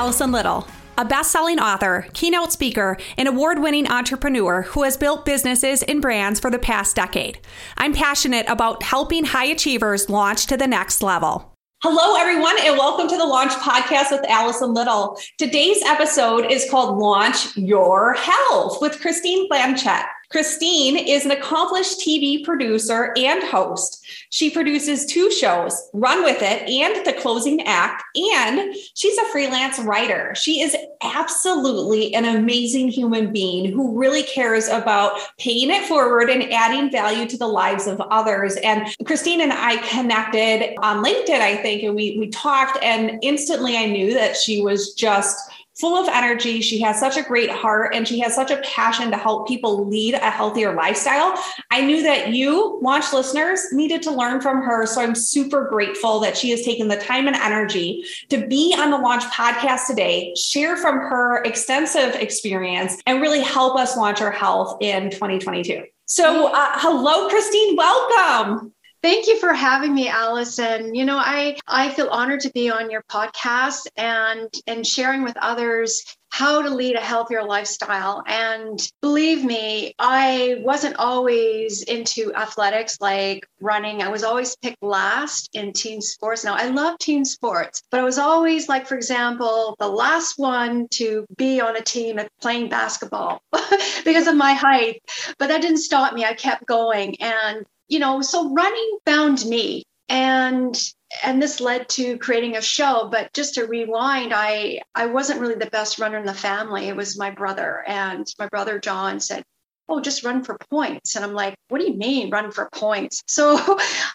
Allison Little, a best selling author, keynote speaker, and award winning entrepreneur who has built businesses and brands for the past decade. I'm passionate about helping high achievers launch to the next level. Hello, everyone, and welcome to the Launch Podcast with Allison Little. Today's episode is called Launch Your Health with Christine Blanchette. Christine is an accomplished TV producer and host. She produces two shows, Run With It and The Closing Act, and she's a freelance writer. She is absolutely an amazing human being who really cares about paying it forward and adding value to the lives of others. And Christine and I connected on LinkedIn, I think, and we we talked and instantly I knew that she was just full of energy. She has such a great heart and she has such a passion to help people lead a healthier lifestyle. I knew that you, launch listeners, needed to learn from her. So I'm super grateful that she has taken the time and energy to be on the Launch podcast today, share from her extensive experience, and really help us launch our health in 2022. So, uh, hello, Christine. Welcome. Thank you for having me, Allison. You know, I I feel honored to be on your podcast and and sharing with others how to lead a healthier lifestyle. And believe me, I wasn't always into athletics like running. I was always picked last in team sports. Now, I love team sports, but I was always like, for example, the last one to be on a team at playing basketball because of my height. But that didn't stop me. I kept going. And you know, so running found me and and this led to creating a show but just to rewind i i wasn't really the best runner in the family. It was my brother and my brother john said oh just run for points. And i'm like what do you mean run for points? So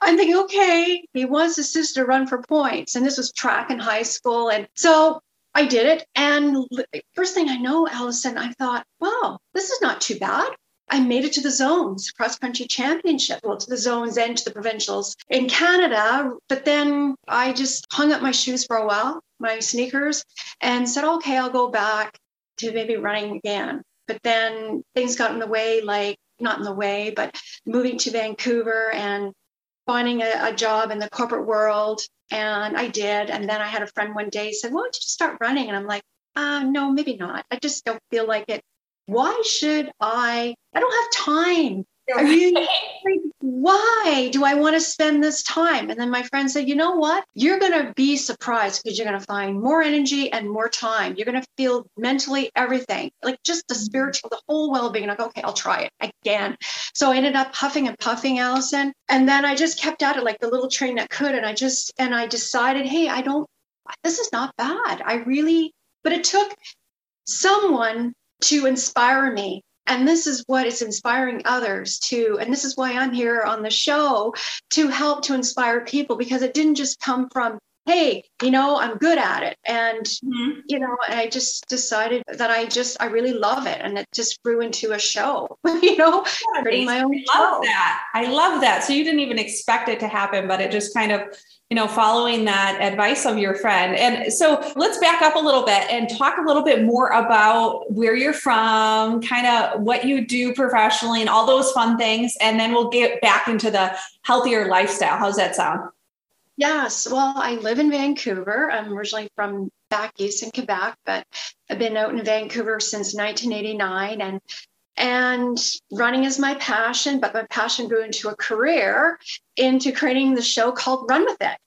i'm thinking okay he wants his sister to run for points. And this was track in high school. And so i did it. And first thing i know allison i thought wow this is not too bad I made it to the zones cross country championship, well, to the zones and to the provincials in Canada. But then I just hung up my shoes for a while, my sneakers, and said, okay, I'll go back to maybe running again. But then things got in the way, like not in the way, but moving to Vancouver and finding a, a job in the corporate world. And I did. And then I had a friend one day said, why don't you start running? And I'm like, uh, no, maybe not. I just don't feel like it why should I? I don't have time. I really, why do I want to spend this time? And then my friend said, you know what? You're going to be surprised because you're going to find more energy and more time. You're going to feel mentally everything, like just the mm-hmm. spiritual, the whole well being. I go, okay, I'll try it again. So I ended up huffing and puffing, Allison. And then I just kept at it like the little train that could. And I just, and I decided, hey, I don't, this is not bad. I really, but it took someone to inspire me. And this is what is inspiring others to. And this is why I'm here on the show to help to inspire people because it didn't just come from, hey, you know, I'm good at it. And, mm-hmm. you know, I just decided that I just, I really love it. And it just grew into a show, you know, creating my own I love show. that. I love that. So you didn't even expect it to happen, but it just kind of you know, following that advice of your friend. And so let's back up a little bit and talk a little bit more about where you're from, kind of what you do professionally, and all those fun things. And then we'll get back into the healthier lifestyle. How's that sound? Yes. Well, I live in Vancouver. I'm originally from back east in Quebec, but I've been out in Vancouver since 1989. And and running is my passion, but my passion grew into a career into creating the show called Run With It.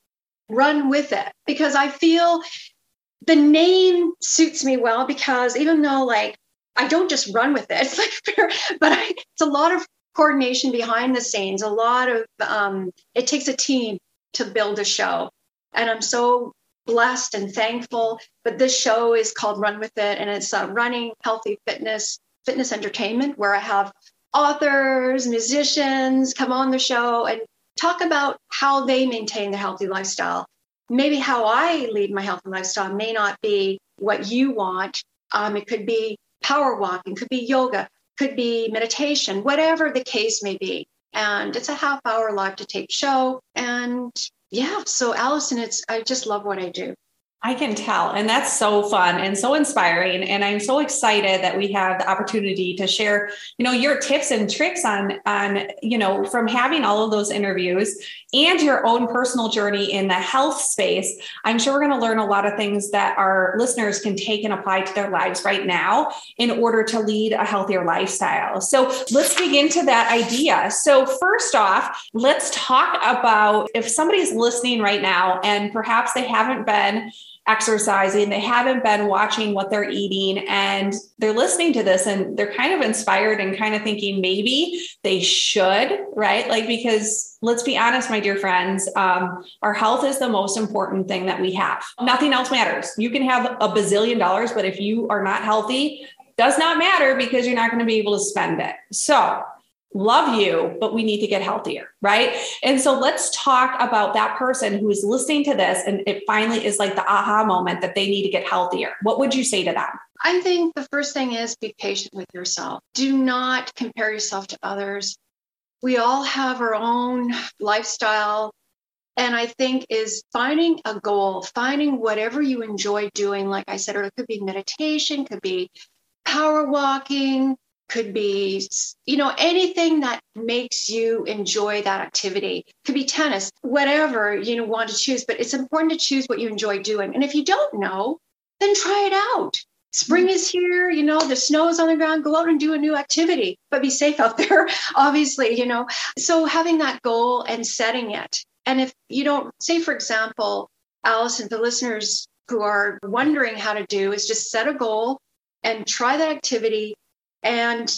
Run With It. Because I feel the name suits me well because even though like I don't just run with it, it's like but I, it's a lot of coordination behind the scenes, a lot of um, it takes a team to build a show. And I'm so blessed and thankful. But this show is called Run With It, and it's uh, running, healthy fitness, fitness entertainment where I have authors, musicians come on the show and talk about how they maintain their healthy lifestyle. Maybe how I lead my healthy lifestyle may not be what you want. Um, it could be power walking, could be yoga, could be meditation, whatever the case may be. And it's a half hour live to tape show. And yeah, so Allison, it's I just love what I do. I can tell. And that's so fun and so inspiring. And I'm so excited that we have the opportunity to share, you know, your tips and tricks on, on, you know, from having all of those interviews and your own personal journey in the health space. I'm sure we're going to learn a lot of things that our listeners can take and apply to their lives right now in order to lead a healthier lifestyle. So let's dig into that idea. So, first off, let's talk about if somebody's listening right now and perhaps they haven't been exercising, they haven't been watching what they're eating, and they're listening to this and they're kind of inspired and kind of thinking maybe they should, right? Like, because let's be honest, my dear friends, um, our health is the most important thing that we have. Nothing else matters. You can have a bazillion dollars, but if you are not healthy, does not matter because you're not going to be able to spend it. So, love you, but we need to get healthier, right? And so let's talk about that person who is listening to this and it finally is like the aha moment that they need to get healthier. What would you say to them? I think the first thing is be patient with yourself. Do not compare yourself to others. We all have our own lifestyle. And I think is finding a goal, finding whatever you enjoy doing. Like I said, or it could be meditation, could be power walking, could be you know anything that makes you enjoy that activity. Could be tennis whatever you know want to choose but it's important to choose what you enjoy doing. And if you don't know then try it out. Spring mm-hmm. is here you know the snow is on the ground go out and do a new activity but be safe out there obviously you know. So having that goal and setting it. And if you don't say for example allison the listeners who are wondering how to do is just set a goal and try that activity and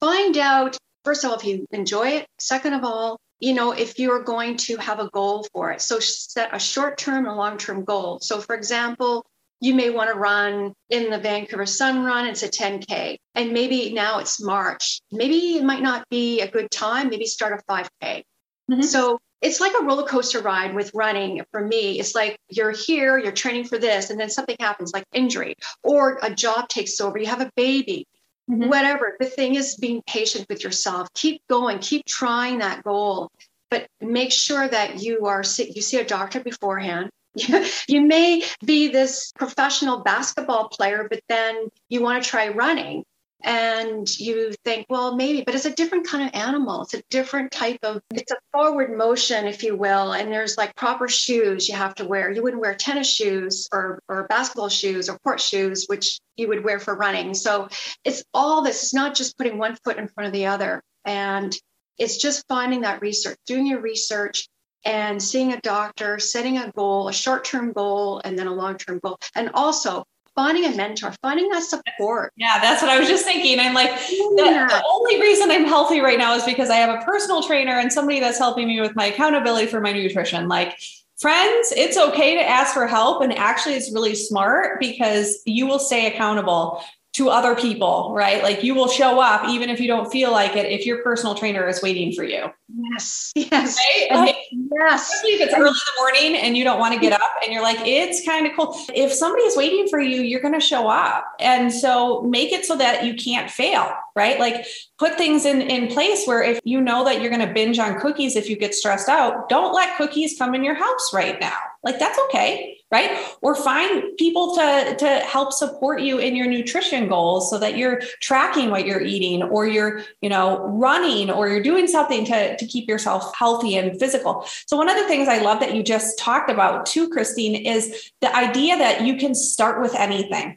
find out, first of all, if you enjoy it. Second of all, you know, if you're going to have a goal for it. So set a short term and long term goal. So, for example, you may want to run in the Vancouver Sun Run. It's a 10K. And maybe now it's March. Maybe it might not be a good time. Maybe start a 5K. Mm-hmm. So it's like a roller coaster ride with running for me. It's like you're here, you're training for this, and then something happens like injury or a job takes over, you have a baby, mm-hmm. whatever. The thing is being patient with yourself. Keep going, keep trying that goal, but make sure that you are you see a doctor beforehand. you may be this professional basketball player, but then you want to try running and you think well maybe but it's a different kind of animal. It's a different type of it's a forward motion if you will. And there's like proper shoes you have to wear. You wouldn't wear tennis shoes or or basketball shoes or court shoes which you would wear for running. So it's all this. It's not just putting one foot in front of the other. And it's just finding that research doing your research and seeing a doctor setting a goal a short-term goal and then a long-term goal. And also finding a mentor, finding that support. Yeah, that's what I was just thinking. I'm like, the, the, only reason I'm healthy right now is because I have a personal trainer and somebody that's helping me with my accountability for my nutrition. Like, friends, it's okay to ask for help. And actually, it's really smart because you will stay accountable to other people, right? Like you will show up even if you don't feel like it if your personal trainer is waiting for you. Yes. Yes. Right? Like, yes. Especially if it's early in the morning and you don't want to get up and you're like, it's kind of cool. If somebody is waiting for you, you're going to show up. And so make it so that you can't fail, right? Like put things in, in place where if you know that you're going to binge on cookies if you get stressed out, don't let cookies come in your house right now. Like that's okay right or find people to to help support you in your nutrition goals so that you're tracking what you're eating or you're you know running or you're doing something to to keep yourself healthy and physical so one of the things i love that you just talked about too christine is the idea that you can start with anything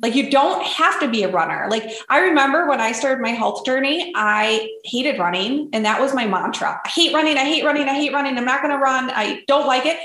like you don't have to be a runner. Like I remember when I started my health journey, I hated running and that was my mantra. I hate running, I hate running, I hate running. I'm not going to run. I don't like it.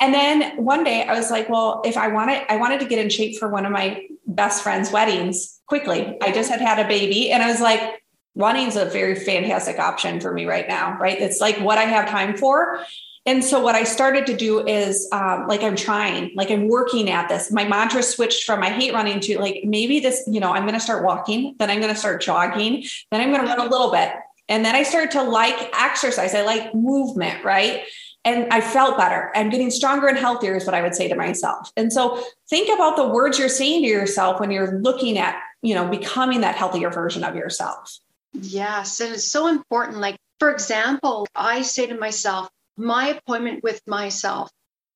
And then one day I was like, well, if I wanted, I wanted to get in shape for one of my best friend's weddings quickly. I just had had a baby and I was like, running's a very fantastic option for me right now, right? It's like what I have time for. And so what I started to do is um, like I'm trying, like I'm working at this. My mantra switched from I hate running to like maybe this, you know, I'm going to start walking, then I'm going to start jogging, then I'm going to run a little bit. And then I started to like exercise. I like movement, right? and I felt better. I'm getting stronger and healthier, is what I would say to myself. And so think about the words you're saying to yourself when you're looking at, you know, becoming that healthier version of yourself. Yes. And it's so important. Like, for example, I say to myself, my appointment with myself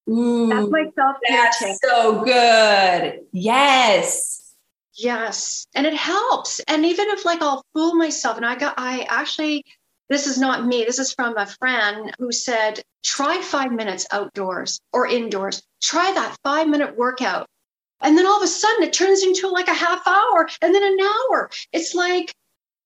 Ooh, that's my self care tip. So good. Yes. Yes. And it helps. And even if like I'll fool myself and I got I actually this is not me. This is from a friend who said, try five minutes outdoors or indoors. Try that five minute workout. And then all of a sudden it turns into like a half hour and then an hour. It's like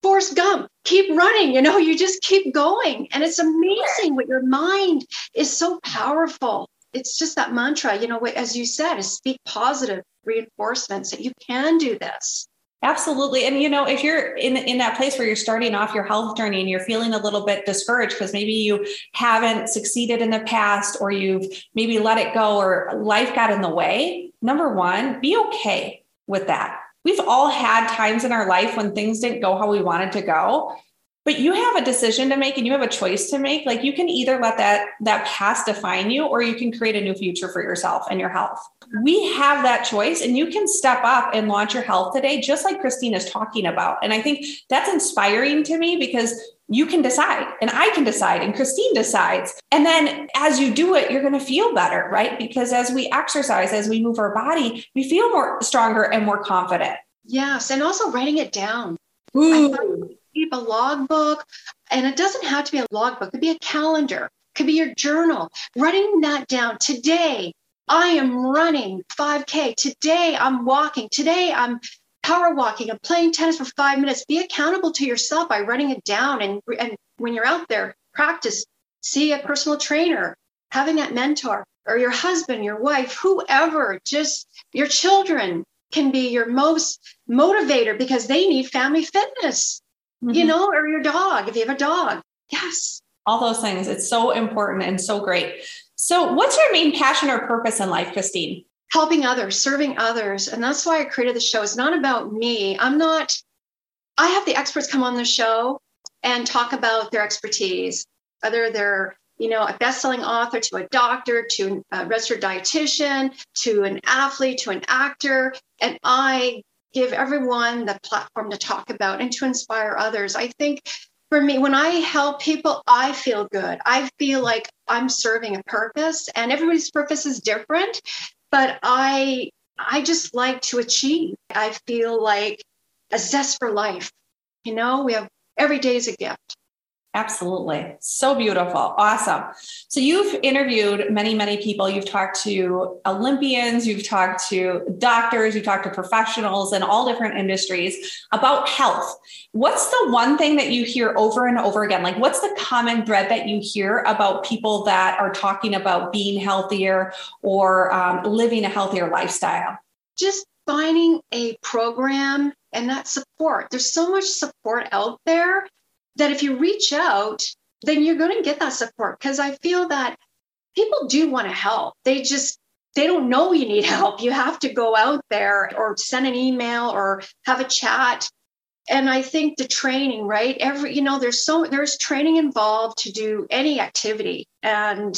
Forrest Gump, keep running, you know, you just keep going. And it's amazing what your mind is so powerful. It's just that mantra, you know, as you said, is speak positive reinforcements that you can do this. Absolutely. And you know, if you're in in that place where you're starting off your health journey and you're feeling a little bit discouraged because maybe you haven't succeeded in the past or you've maybe let it go or life got in the way, number 1, be okay with that. We've all had times in our life when things didn't go how we wanted to go but you have a decision to make and you have a choice to make. Like you can either let that that past define you or you can create a new future for yourself and your health. We have that choice and you can step up and launch your health today just like christine is talking about. And i think that's inspiring to me because you can decide and i can decide and christine decides. And then as you do it you're going to feel better right? Because as we exercise as we move our body we feel more stronger and more confident. Yes and also writing it down. Ooh keep a logbook. And it doesn't have to be a logbook, it could be a calendar, it could be your journal. Writing that down today, I am running 5K. Today, I'm walking. Today, I'm power walking. I'm playing tennis for five minutes. Be accountable to yourself by writing it down. And, and when you're out there, practice. See a personal trainer, having that mentor, or your husband, your wife, whoever, just your children can be your most motivator because they need family fitness mm-hmm. you know, or your dog, if you have a dog. Yes. All those things. It's so important and so great. So, what's your main passion or purpose in life, Christine? Helping others, serving others. And that's why I created the show. It's not about me. I'm not, I have the experts come on the show and talk about their expertise, whether they're you know, a best-selling author to a doctor to a registered dietitian to an athlete to an actor, and I give everyone the platform to talk about and to inspire others. I think for me, when I help people, I feel good. I feel like I'm serving a purpose, and everybody's purpose is different, but I I just like to achieve. I feel like a zest for life. You know, we have every day is a gift. Absolutely. So beautiful. Awesome. So you've interviewed many, many people. You've talked to Olympians, you've talked to doctors, you've talked to professionals in all different industries about health. What's the one thing that you hear over and over again? Like, what's the common thread that you hear about people that are talking about being healthier or um, living a healthier lifestyle? Just finding a program and that support. There's so much support out there that if you reach out, then you're going to get that support because I feel that people do want to help. They just they don't know you need help. You have to go out there or send an email or have a chat. And I think the training, right? Every, you know, there's so there's training involved to do any activity. And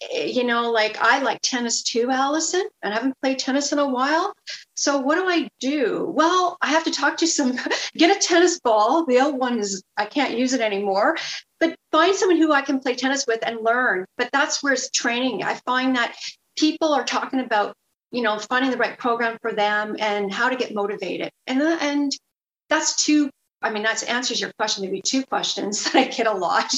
Eh, you know, like I like tennis too, Allison, and I haven't played tennis in a while. So what do I do? Well, I have to talk to some, get a tennis ball. The old one is, I can't use it anymore, but find someone who I can play tennis with and learn. But that's where it's training. I find that people are talking about, you know, finding the right program for them and how to get motivated. And, uh, and that's two I mean, that answers your question, maybe two questions that I get a lot.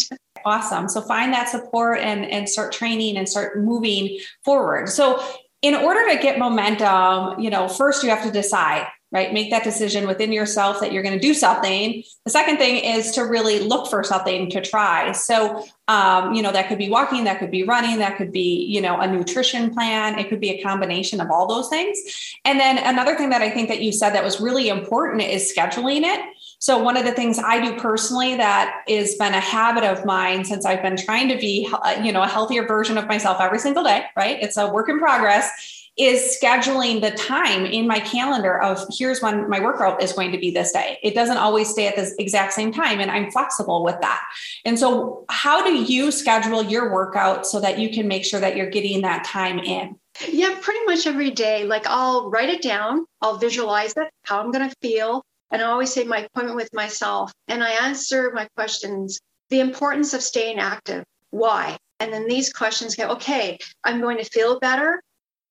Awesome. So find that support and, and start training and start moving forward. So in order to get momentum, you know, first you have to decide, right? Make that decision within yourself that you're going to do something. The second thing is to really look for something to try. So, um, you know, that could be walking, that could be running, that could be, you know, a nutrition plan. It could be a combination of all those things. And then another thing that I think that you said that was really important is scheduling it. So one of the things I do personally that has been a habit of mine since I've been trying to be, uh, you know, a healthier version of myself every single day, right? It's a work in progress is scheduling the time in my calendar of here's when my workout is going to be this day. It doesn't always stay at the exact same time and I'm flexible with that. And so how do you schedule your workout so that you can make sure that you're getting that time in? Yeah, pretty much every day. Like I'll write it down, I'll visualize it, how I'm going to feel, and I always say my appointment with myself. And I answer my questions the importance of staying active. Why? And then these questions go, okay, I'm going to feel better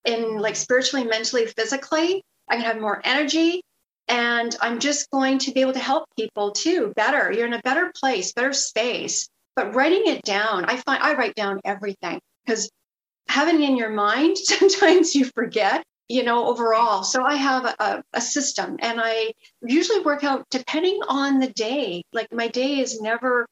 in like spiritually, mentally, physically. I can have more energy. And I'm just going to be able to help people too better. You're in a better place, better space. But writing it down, I find I write down everything because having it in your mind, sometimes you forget you know, overall. So I have a, a, system and I usually work out depending on the day. Like my day is never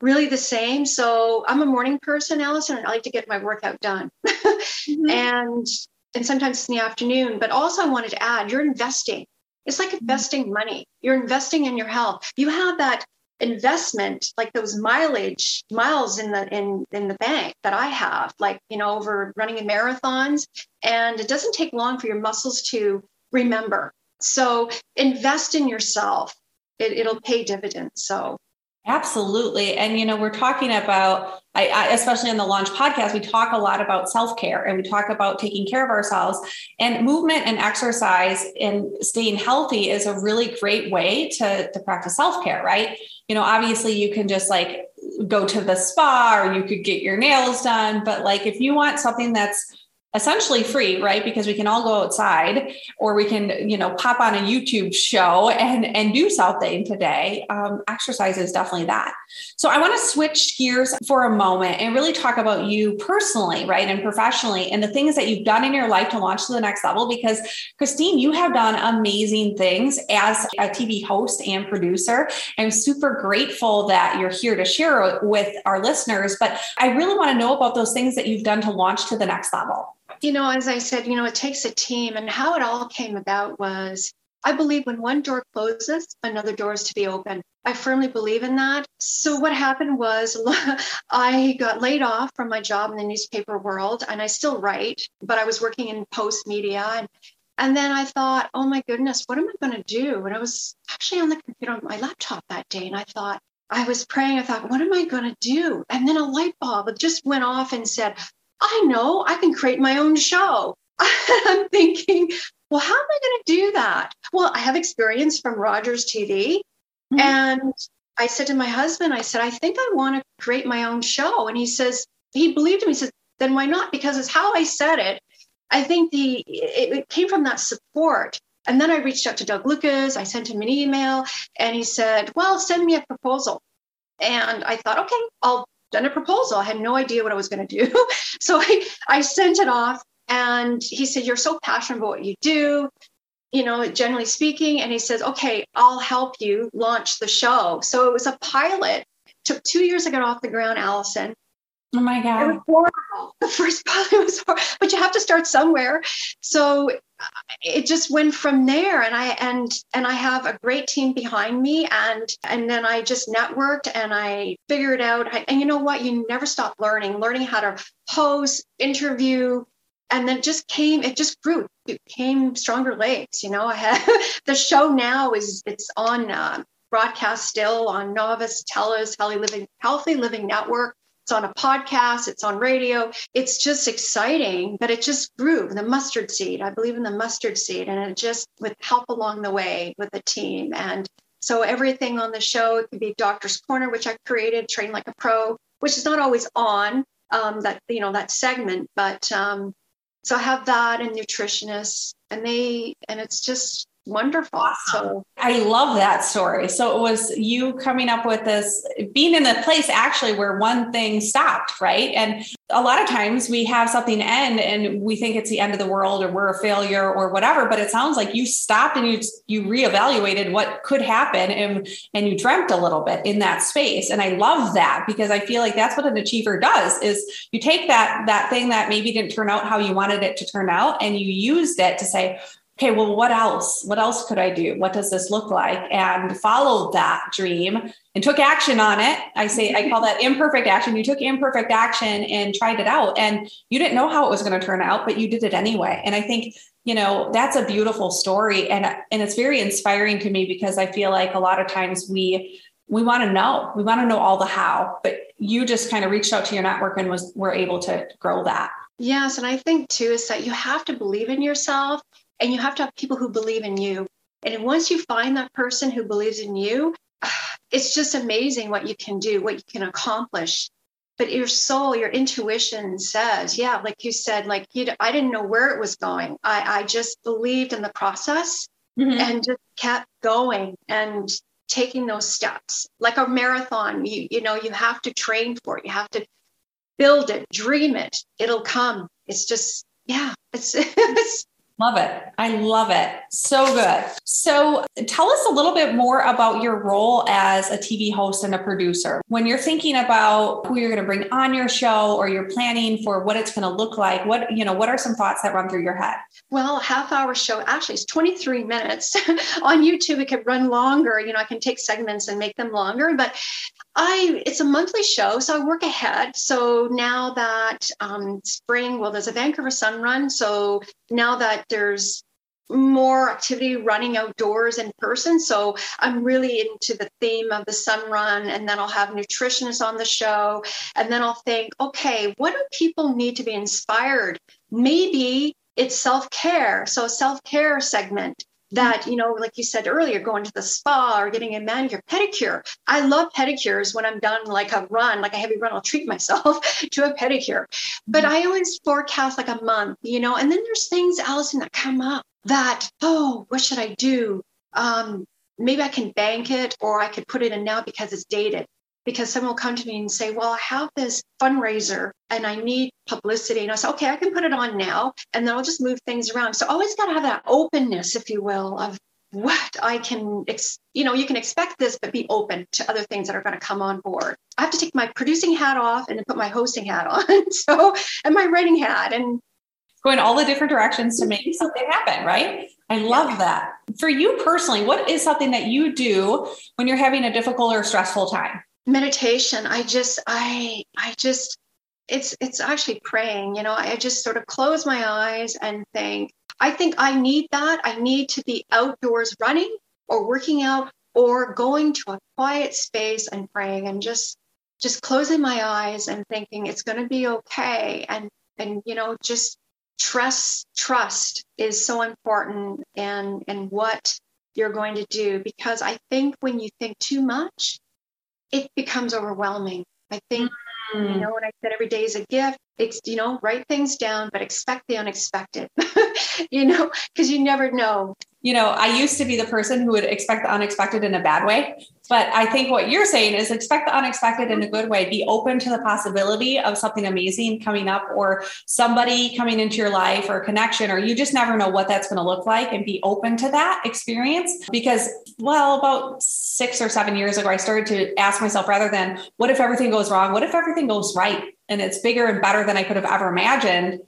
really the same. So I'm a morning person, Allison, and I like to get my workout done. mm-hmm. And and sometimes it's in the afternoon. But also I wanted to add, you're investing. It's like mm-hmm. investing money. You're investing in your health. You have that investment like those mileage miles in the in in the bank that i have like you know over running in marathons. And it doesn't take long for your muscles to remember. So invest in yourself. It, it'll pay dividends. So Absolutely. And, you know, we're talking about, I, I, especially on the Launch podcast, we talk a lot about self care and we talk about taking care of ourselves. And movement and exercise and staying healthy is a really great way to, to practice self care, right? You know, obviously, you can just like go to the spa or you could get your nails done. But, like, if you want something that's essentially free right? Because we can all go outside or we can you know pop on a youtube show and and do something today. Um, exercise is definitely that. So i want to switch gears for a moment and really talk about you personally right and professionally and the things that you've done in your life to launch to the next level because christine you have done amazing things as a tv host and producer. I'm super grateful that you're here to share with our listeners but i really want to know about those things that you've done to launch to the next level you know, as I said, you know, it takes a team. And how it all came about was I believe when one door closes, another door is to be open. I firmly believe in that. So what happened was I got laid off from my job in the newspaper world and I still write, but I was working in Postmedia and and then I thought, oh my goodness, what am I going to do? And I was actually on the computer on my laptop that day and I thought, I was praying, I thought, what am I going to do? And then a light bulb just went off and said, I know I can create my own show. I'm thinking, well, how am I going to do that? Well, I have experience from Rogers TV. Mm-hmm. And I said to my husband, I said, I think I want to create my own show. And he says, he believed me. He says, then why not? Because it's how I said it. I think the it, it came from that support. And then I reached out to Doug Lucas. I sent him an email and he said, Well, send me a proposal. And I thought, okay, I'll done a proposal. I had no idea what I was going to do. so I, I sent it off and he said, You're so passionate about what you do, you know, generally speaking. And he says, Okay, I'll help you launch the show. So it was a pilot. Took two years to get off the ground, Allison. Oh my God. It was horrible. The first pilot was horrible, but you have to start somewhere. So it just went from there and i and and i have a great team behind me and and then i just networked and i figured out and you know what you never stop learning learning how to host interview and then it just came it just grew it came stronger legs you know i had the show now is it's on uh, broadcast still on novus telus healthy living healthy living network it's on a podcast, it's on radio. It's just exciting, but it just grew. The mustard seed, I believe in the mustard seed, and it just with help along the way with the team. And so everything on the show, it could be Doctor's Corner, which I created, Train Like a Pro, which is not always on um, that, you know, that segment, but um, so I have that and nutritionists and they, and it's just wonderful. Awesome. So I love that story. So it was you coming up with this, being in the place actually where one thing stopped, right? And a lot of times we have something end and we think it's the end of the world or we're a failure or whatever. But it sounds like you stopped and you you reevaluated what could happen and and you dreamt a little bit in that space. And I love that because I feel like that's what an achiever does is you take that that thing that maybe didn't turn out how you wanted it to turn out and you used it to say, okay, well, what else? What else could I do? What does this look like? And followed that dream and took action on it. I say, I call that imperfect action. You took imperfect action and tried it out. And you didn't know how it was going to turn out, but you did it anyway. And I think, you know, that's a beautiful story. And, and it's very inspiring to me because I feel like a lot of times we, we want to know, we want to know all the how, but you just kind of reached out to your network and was, were able to grow that. Yes. And I think too is that you have to believe in yourself and you have to have people who believe in you. And once you find that person who believes in you, it's just amazing what you can do, what you can accomplish. but your soul, your intuition says, yeah, like you said, like you, I didn't know where it was going. I, I just believed in the process mm-hmm. and just kept going and taking those steps. Like a marathon, you you know, you have to train for it. You have to build it, dream it. It'll come. It's just yeah, it's, it's Love it. I love it. So good. So, tell us a little bit more about your role as a TV host and a producer. When you're thinking about who you're going to bring on your show or you're planning for what it's going to look like, what, you know, what are some thoughts that run through your head? Well, half hour show actually is 23 minutes. on YouTube it could run longer. You know, I can take segments and make them longer, but I it's a monthly show, so I work ahead. So now that um, spring, well, there's a Vancouver Sun Run. So now that there's more activity running outdoors in person. So I'm really into the theme of the sun run. And then I'll have nutritionists on the show. And then I'll think, okay, what do people need to be inspired? Maybe it's self care. So, self care segment that you know like you said earlier going to the spa or getting a manicure pedicure. I love pedicures when i'm done like a run like a heavy run i'll treat myself to a pedicure. But mm-hmm. i always forecast like a month you know and then there's things allison that come up that oh what should i do? Um maybe i can bank it or i could put it in now because it's dated because someone will come to me and say, Well, I have this fundraiser and I need publicity. And I say, Okay, I can put it on now. And then I'll just move things around. So always got to have that openness, if you will, of what I can, ex- you know, you can expect this, but be open to other things that are going to come on board. I have to take my producing hat off and then put my hosting hat on. so, and my writing hat and going all the different directions to make something happen, right? I love that. For you personally, what is something that you do when you're having a difficult or stressful time? Meditation i just i i just it's it's actually praying you know i just sort of close my eyes and think i think i need that. I need to be outdoors running or working out or going to a quiet space and praying and just just closing my eyes and thinking it's going to be okay. And and you know just trust trust is so important in in what you're going to do because i think when you think too much it becomes overwhelming. I think, mm. you know, when I said every day is a gift, it's, you know, write things down, but expect the unexpected, you know, because you never know. You know, I used to be the person who would expect the unexpected in a bad way. But I think what you're saying is expect the unexpected in a good way. Be open to the possibility of something amazing coming up or somebody coming into your life or a connection, or you just never know what that's going to look like and be open to that experience. Because, well, about six or seven years ago, I started to ask myself rather than what if everything goes wrong? What if everything goes right? And it's bigger and better than I could have ever imagined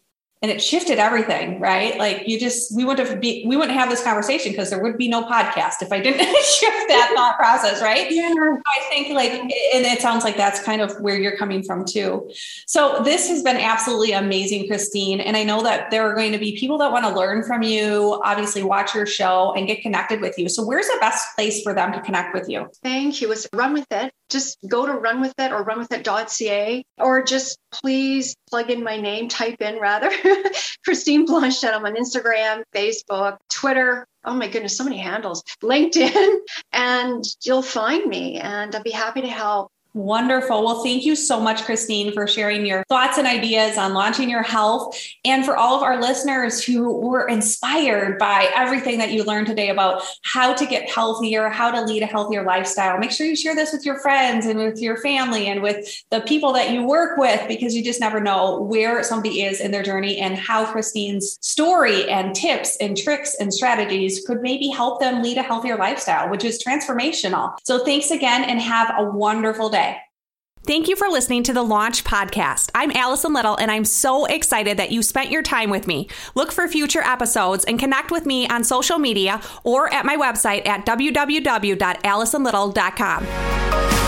and it shifted everything right? Like you just we wouldn't have be we wouldn't have this conversation because there would be no podcast if i didn't shift that thought process right? Yeah. i think like and it sounds like that's kind of where you're coming from too. So this has been absolutely amazing christine and i know that there are going to be people that want to learn from you obviously watch your show and get connected with you. So where's the best place for them to connect with you? Thank you. It's run with it. Just go to run with it or runwithit.ca or just please plug in my name type in rather Christine Blanchette. I'm on Instagram, Facebook, Twitter. Oh my goodness, so many handles, LinkedIn, and you'll find me and I'll be happy to help. Wonderful. Well, thank you so much, Christine, for sharing your thoughts and ideas on launching your health. And for all of our listeners who were inspired by everything that you learned today about how to get healthier, how to lead a healthier lifestyle, make sure you share this with your friends and with your family and with the people that you work with, because you just never know where somebody is in their journey and how Christine's story and tips and tricks and strategies could maybe help them lead a healthier lifestyle, which is transformational. So thanks again and have a wonderful day. Thank you for listening to the Launch Podcast. I'm Allison Little, and I'm so excited that you spent your time with me. Look for future episodes and connect with me on social media or at my website at www.allisonlittle.com.